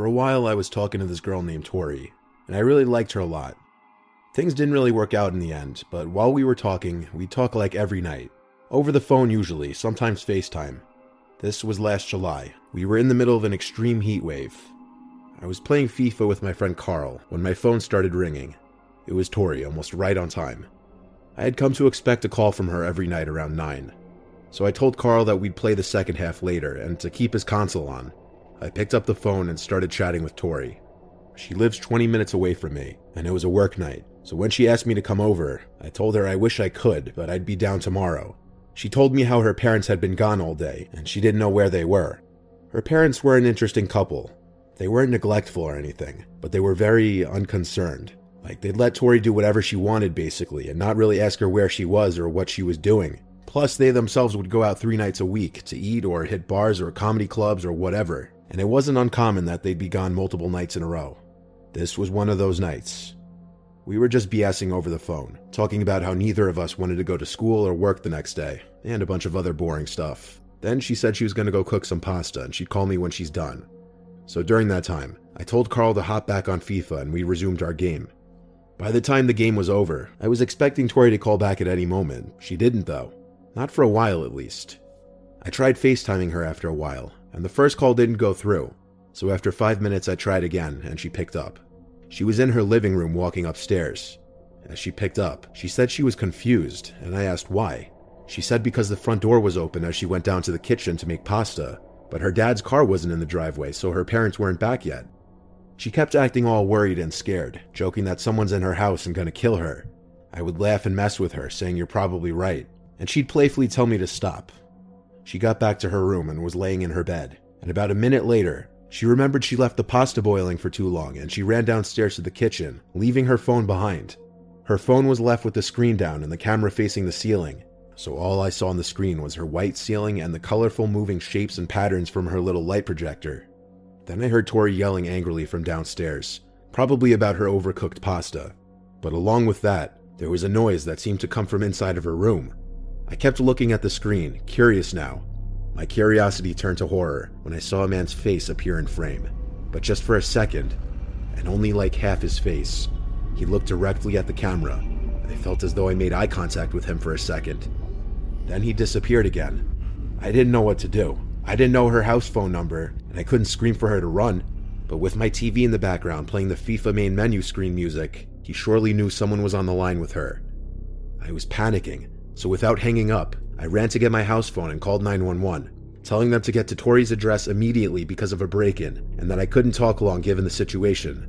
For a while, I was talking to this girl named Tori, and I really liked her a lot. Things didn't really work out in the end, but while we were talking, we talk like every night. Over the phone, usually, sometimes FaceTime. This was last July. We were in the middle of an extreme heat wave. I was playing FIFA with my friend Carl when my phone started ringing. It was Tori, almost right on time. I had come to expect a call from her every night around 9. So I told Carl that we'd play the second half later and to keep his console on. I picked up the phone and started chatting with Tori. She lives 20 minutes away from me, and it was a work night. So when she asked me to come over, I told her I wish I could, but I'd be down tomorrow. She told me how her parents had been gone all day, and she didn't know where they were. Her parents were an interesting couple. They weren't neglectful or anything, but they were very unconcerned. Like, they'd let Tori do whatever she wanted, basically, and not really ask her where she was or what she was doing. Plus, they themselves would go out three nights a week to eat or hit bars or comedy clubs or whatever, and it wasn't uncommon that they'd be gone multiple nights in a row. This was one of those nights. We were just BSing over the phone, talking about how neither of us wanted to go to school or work the next day, and a bunch of other boring stuff. Then she said she was going to go cook some pasta and she'd call me when she's done. So during that time, I told Carl to hop back on FIFA and we resumed our game. By the time the game was over, I was expecting Tori to call back at any moment. She didn't, though. Not for a while, at least. I tried FaceTiming her after a while, and the first call didn't go through. So after five minutes, I tried again, and she picked up. She was in her living room walking upstairs. As she picked up, she said she was confused, and I asked why. She said because the front door was open as she went down to the kitchen to make pasta, but her dad's car wasn't in the driveway, so her parents weren't back yet. She kept acting all worried and scared, joking that someone's in her house and gonna kill her. I would laugh and mess with her, saying you're probably right, and she'd playfully tell me to stop. She got back to her room and was laying in her bed, and about a minute later, she remembered she left the pasta boiling for too long and she ran downstairs to the kitchen, leaving her phone behind. Her phone was left with the screen down and the camera facing the ceiling, so all I saw on the screen was her white ceiling and the colorful moving shapes and patterns from her little light projector. Then I heard Tori yelling angrily from downstairs, probably about her overcooked pasta. But along with that, there was a noise that seemed to come from inside of her room. I kept looking at the screen, curious now. My curiosity turned to horror when I saw a man's face appear in frame. But just for a second, and only like half his face. He looked directly at the camera. And I felt as though I made eye contact with him for a second. Then he disappeared again. I didn't know what to do. I didn't know her house phone number, and I couldn't scream for her to run. But with my TV in the background playing the FIFA main menu screen music, he surely knew someone was on the line with her. I was panicking, so without hanging up, I ran to get my house phone and called 911, telling them to get to Tori's address immediately because of a break in, and that I couldn't talk long given the situation.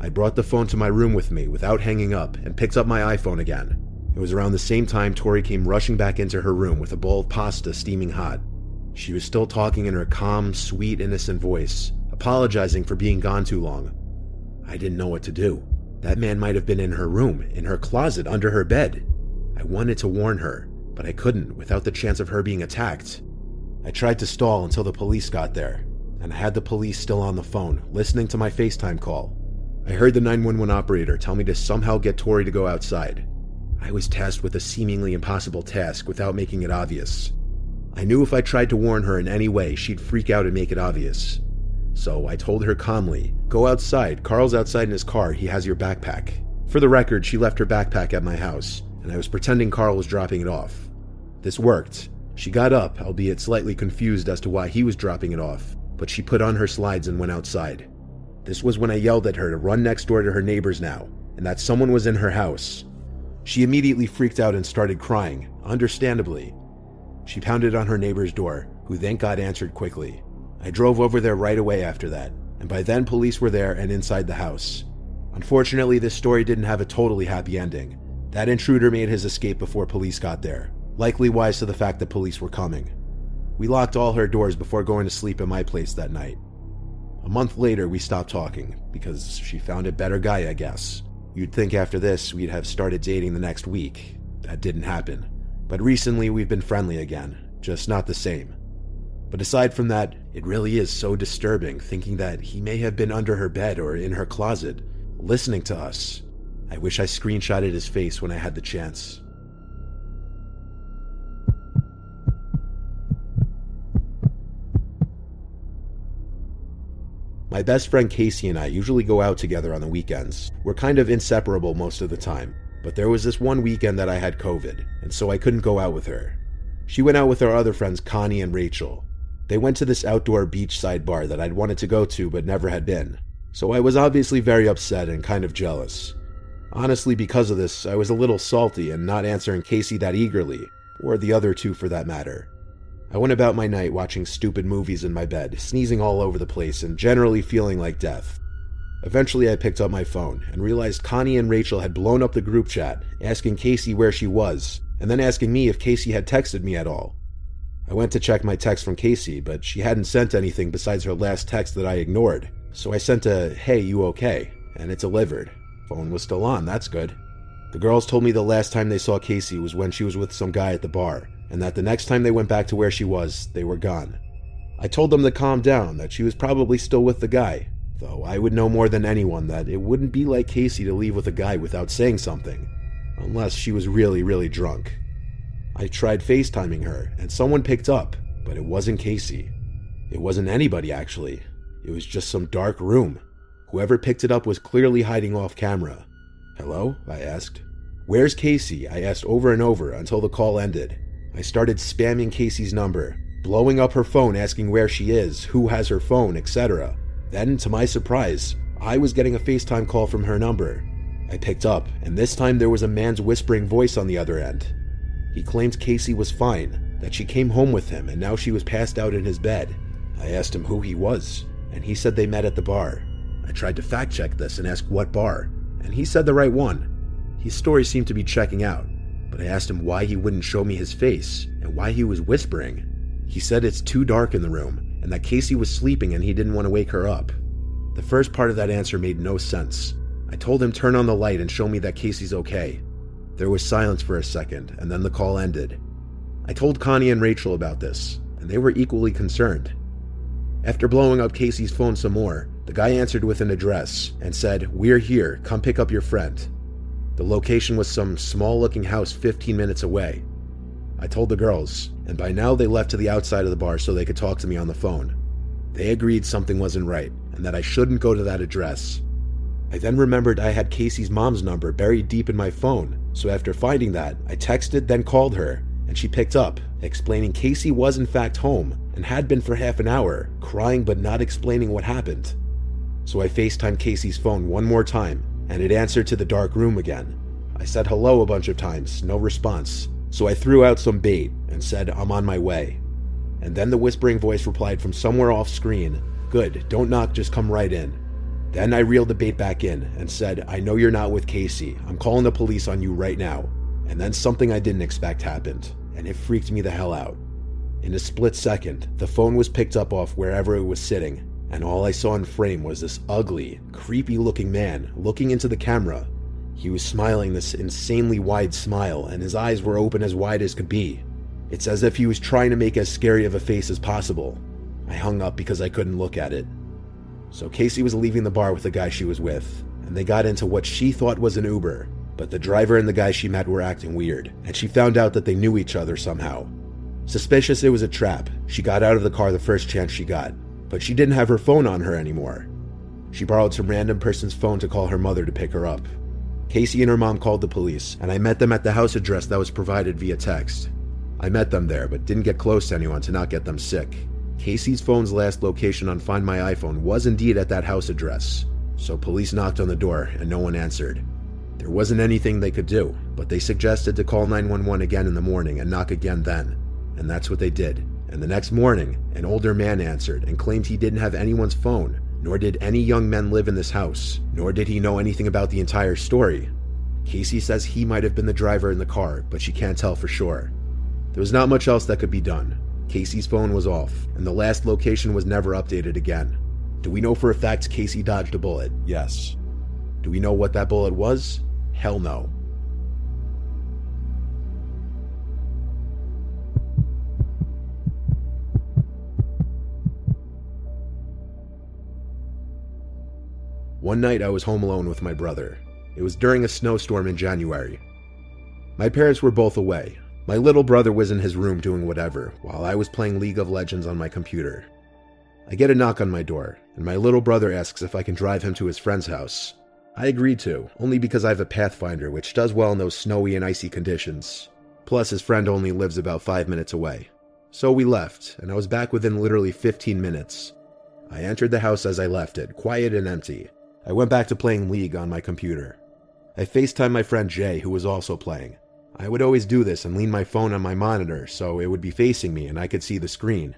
I brought the phone to my room with me without hanging up and picked up my iPhone again. It was around the same time Tori came rushing back into her room with a bowl of pasta steaming hot. She was still talking in her calm, sweet, innocent voice, apologizing for being gone too long. I didn't know what to do. That man might have been in her room, in her closet, under her bed. I wanted to warn her, but I couldn't without the chance of her being attacked. I tried to stall until the police got there, and I had the police still on the phone, listening to my FaceTime call. I heard the 911 operator tell me to somehow get Tori to go outside. I was tasked with a seemingly impossible task without making it obvious. I knew if I tried to warn her in any way, she'd freak out and make it obvious. So I told her calmly, Go outside. Carl's outside in his car. He has your backpack. For the record, she left her backpack at my house, and I was pretending Carl was dropping it off. This worked. She got up, albeit slightly confused as to why he was dropping it off, but she put on her slides and went outside. This was when I yelled at her to run next door to her neighbors now, and that someone was in her house. She immediately freaked out and started crying, understandably, she pounded on her neighbor's door, who thank God answered quickly. I drove over there right away after that, and by then police were there and inside the house. Unfortunately, this story didn't have a totally happy ending. That intruder made his escape before police got there, likely wise to the fact that police were coming. We locked all her doors before going to sleep at my place that night. A month later, we stopped talking, because she found a better guy, I guess. You'd think after this, we'd have started dating the next week. That didn't happen. But recently we've been friendly again, just not the same. But aside from that, it really is so disturbing thinking that he may have been under her bed or in her closet, listening to us. I wish I screenshotted his face when I had the chance. My best friend Casey and I usually go out together on the weekends. We're kind of inseparable most of the time, but there was this one weekend that I had COVID, and so I couldn't go out with her. She went out with our other friends Connie and Rachel. They went to this outdoor beachside bar that I'd wanted to go to but never had been, so I was obviously very upset and kind of jealous. Honestly, because of this, I was a little salty and not answering Casey that eagerly, or the other two for that matter. I went about my night watching stupid movies in my bed, sneezing all over the place, and generally feeling like death. Eventually, I picked up my phone and realized Connie and Rachel had blown up the group chat, asking Casey where she was, and then asking me if Casey had texted me at all. I went to check my text from Casey, but she hadn't sent anything besides her last text that I ignored, so I sent a, hey, you okay? And it delivered. Phone was still on, that's good. The girls told me the last time they saw Casey was when she was with some guy at the bar, and that the next time they went back to where she was, they were gone. I told them to calm down, that she was probably still with the guy, though I would know more than anyone that it wouldn't be like Casey to leave with a guy without saying something, unless she was really, really drunk. I tried FaceTiming her, and someone picked up, but it wasn't Casey. It wasn't anybody, actually. It was just some dark room. Whoever picked it up was clearly hiding off camera. Hello? I asked. Where's Casey? I asked over and over until the call ended. I started spamming Casey's number, blowing up her phone asking where she is, who has her phone, etc. Then, to my surprise, I was getting a FaceTime call from her number. I picked up, and this time there was a man's whispering voice on the other end. He claimed Casey was fine, that she came home with him and now she was passed out in his bed. I asked him who he was, and he said they met at the bar. I tried to fact check this and ask what bar, and he said the right one. His story seemed to be checking out, but I asked him why he wouldn't show me his face and why he was whispering. He said it's too dark in the room and that Casey was sleeping and he didn't want to wake her up. The first part of that answer made no sense. I told him turn on the light and show me that Casey's okay. There was silence for a second, and then the call ended. I told Connie and Rachel about this, and they were equally concerned. After blowing up Casey's phone some more, the guy answered with an address and said, We're here, come pick up your friend. The location was some small looking house 15 minutes away. I told the girls, and by now they left to the outside of the bar so they could talk to me on the phone. They agreed something wasn't right and that I shouldn't go to that address. I then remembered I had Casey's mom's number buried deep in my phone, so after finding that, I texted, then called her, and she picked up, explaining Casey was in fact home and had been for half an hour, crying but not explaining what happened. So I FaceTimed Casey's phone one more time, and it answered to the dark room again. I said hello a bunch of times, no response, so I threw out some bait and said, I'm on my way. And then the whispering voice replied from somewhere off screen, Good, don't knock, just come right in. Then I reeled the bait back in and said, I know you're not with Casey. I'm calling the police on you right now. And then something I didn't expect happened, and it freaked me the hell out. In a split second, the phone was picked up off wherever it was sitting, and all I saw in frame was this ugly, creepy looking man looking into the camera. He was smiling this insanely wide smile, and his eyes were open as wide as could be. It's as if he was trying to make as scary of a face as possible. I hung up because I couldn't look at it. So Casey was leaving the bar with the guy she was with, and they got into what she thought was an Uber, but the driver and the guy she met were acting weird, and she found out that they knew each other somehow. Suspicious it was a trap, she got out of the car the first chance she got, but she didn't have her phone on her anymore. She borrowed some random person's phone to call her mother to pick her up. Casey and her mom called the police, and I met them at the house address that was provided via text. I met them there, but didn't get close to anyone to not get them sick. Casey's phone's last location on Find My iPhone was indeed at that house address, so police knocked on the door and no one answered. There wasn't anything they could do, but they suggested to call 911 again in the morning and knock again then, and that's what they did. And the next morning, an older man answered and claimed he didn't have anyone's phone, nor did any young men live in this house, nor did he know anything about the entire story. Casey says he might have been the driver in the car, but she can't tell for sure. There was not much else that could be done. Casey's phone was off, and the last location was never updated again. Do we know for a fact Casey dodged a bullet? Yes. Do we know what that bullet was? Hell no. One night I was home alone with my brother. It was during a snowstorm in January. My parents were both away, my little brother was in his room doing whatever, while I was playing League of Legends on my computer. I get a knock on my door, and my little brother asks if I can drive him to his friend's house. I agreed to, only because I have a Pathfinder which does well in those snowy and icy conditions. Plus, his friend only lives about five minutes away. So we left, and I was back within literally 15 minutes. I entered the house as I left it, quiet and empty. I went back to playing League on my computer. I FaceTimed my friend Jay, who was also playing. I would always do this and lean my phone on my monitor so it would be facing me and I could see the screen.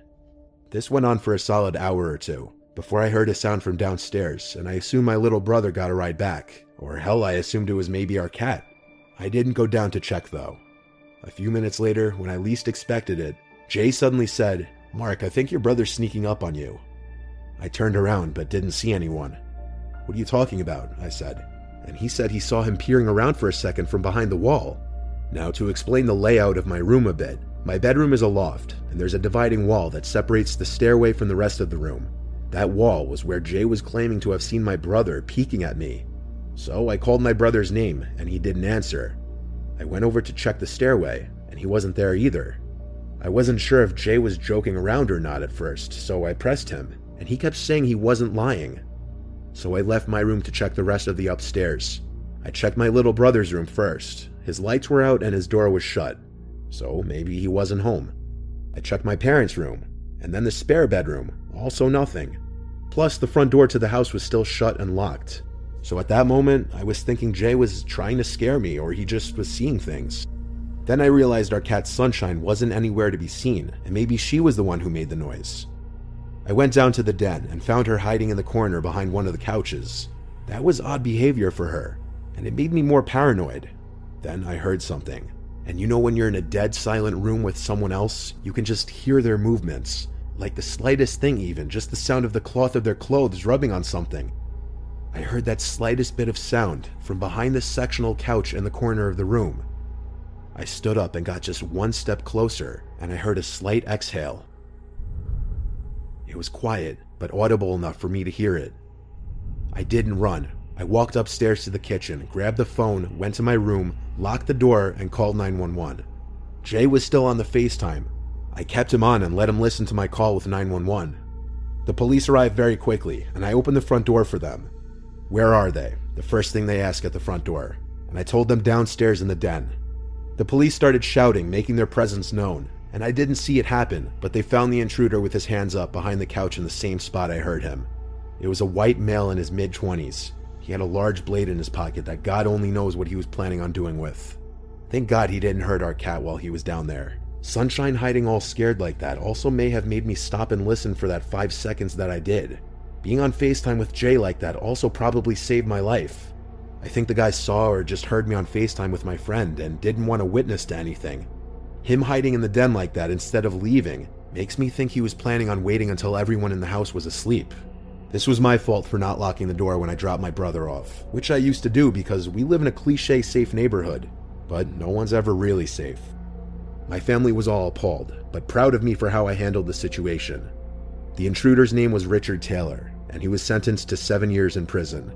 This went on for a solid hour or two before I heard a sound from downstairs, and I assumed my little brother got a ride back. Or hell, I assumed it was maybe our cat. I didn't go down to check though. A few minutes later, when I least expected it, Jay suddenly said, Mark, I think your brother's sneaking up on you. I turned around but didn't see anyone. What are you talking about? I said. And he said he saw him peering around for a second from behind the wall. Now, to explain the layout of my room a bit, my bedroom is a loft, and there's a dividing wall that separates the stairway from the rest of the room. That wall was where Jay was claiming to have seen my brother peeking at me. So I called my brother's name, and he didn't answer. I went over to check the stairway, and he wasn't there either. I wasn't sure if Jay was joking around or not at first, so I pressed him, and he kept saying he wasn't lying. So I left my room to check the rest of the upstairs. I checked my little brother's room first. His lights were out and his door was shut, so maybe he wasn't home. I checked my parents' room, and then the spare bedroom, also nothing. Plus, the front door to the house was still shut and locked. So at that moment, I was thinking Jay was trying to scare me or he just was seeing things. Then I realized our cat Sunshine wasn't anywhere to be seen, and maybe she was the one who made the noise. I went down to the den and found her hiding in the corner behind one of the couches. That was odd behavior for her, and it made me more paranoid. Then I heard something. And you know, when you're in a dead silent room with someone else, you can just hear their movements. Like the slightest thing, even, just the sound of the cloth of their clothes rubbing on something. I heard that slightest bit of sound from behind the sectional couch in the corner of the room. I stood up and got just one step closer, and I heard a slight exhale. It was quiet, but audible enough for me to hear it. I didn't run. I walked upstairs to the kitchen, grabbed the phone, went to my room, locked the door, and called 911. Jay was still on the FaceTime. I kept him on and let him listen to my call with 911. The police arrived very quickly, and I opened the front door for them. Where are they? The first thing they ask at the front door. And I told them downstairs in the den. The police started shouting, making their presence known, and I didn't see it happen, but they found the intruder with his hands up behind the couch in the same spot I heard him. It was a white male in his mid 20s. He had a large blade in his pocket that God only knows what he was planning on doing with. Thank God he didn't hurt our cat while he was down there. Sunshine hiding all scared like that also may have made me stop and listen for that five seconds that I did. Being on FaceTime with Jay like that also probably saved my life. I think the guy saw or just heard me on FaceTime with my friend and didn't want to witness to anything. Him hiding in the den like that instead of leaving makes me think he was planning on waiting until everyone in the house was asleep. This was my fault for not locking the door when I dropped my brother off, which I used to do because we live in a cliche safe neighborhood, but no one's ever really safe. My family was all appalled, but proud of me for how I handled the situation. The intruder's name was Richard Taylor, and he was sentenced to seven years in prison.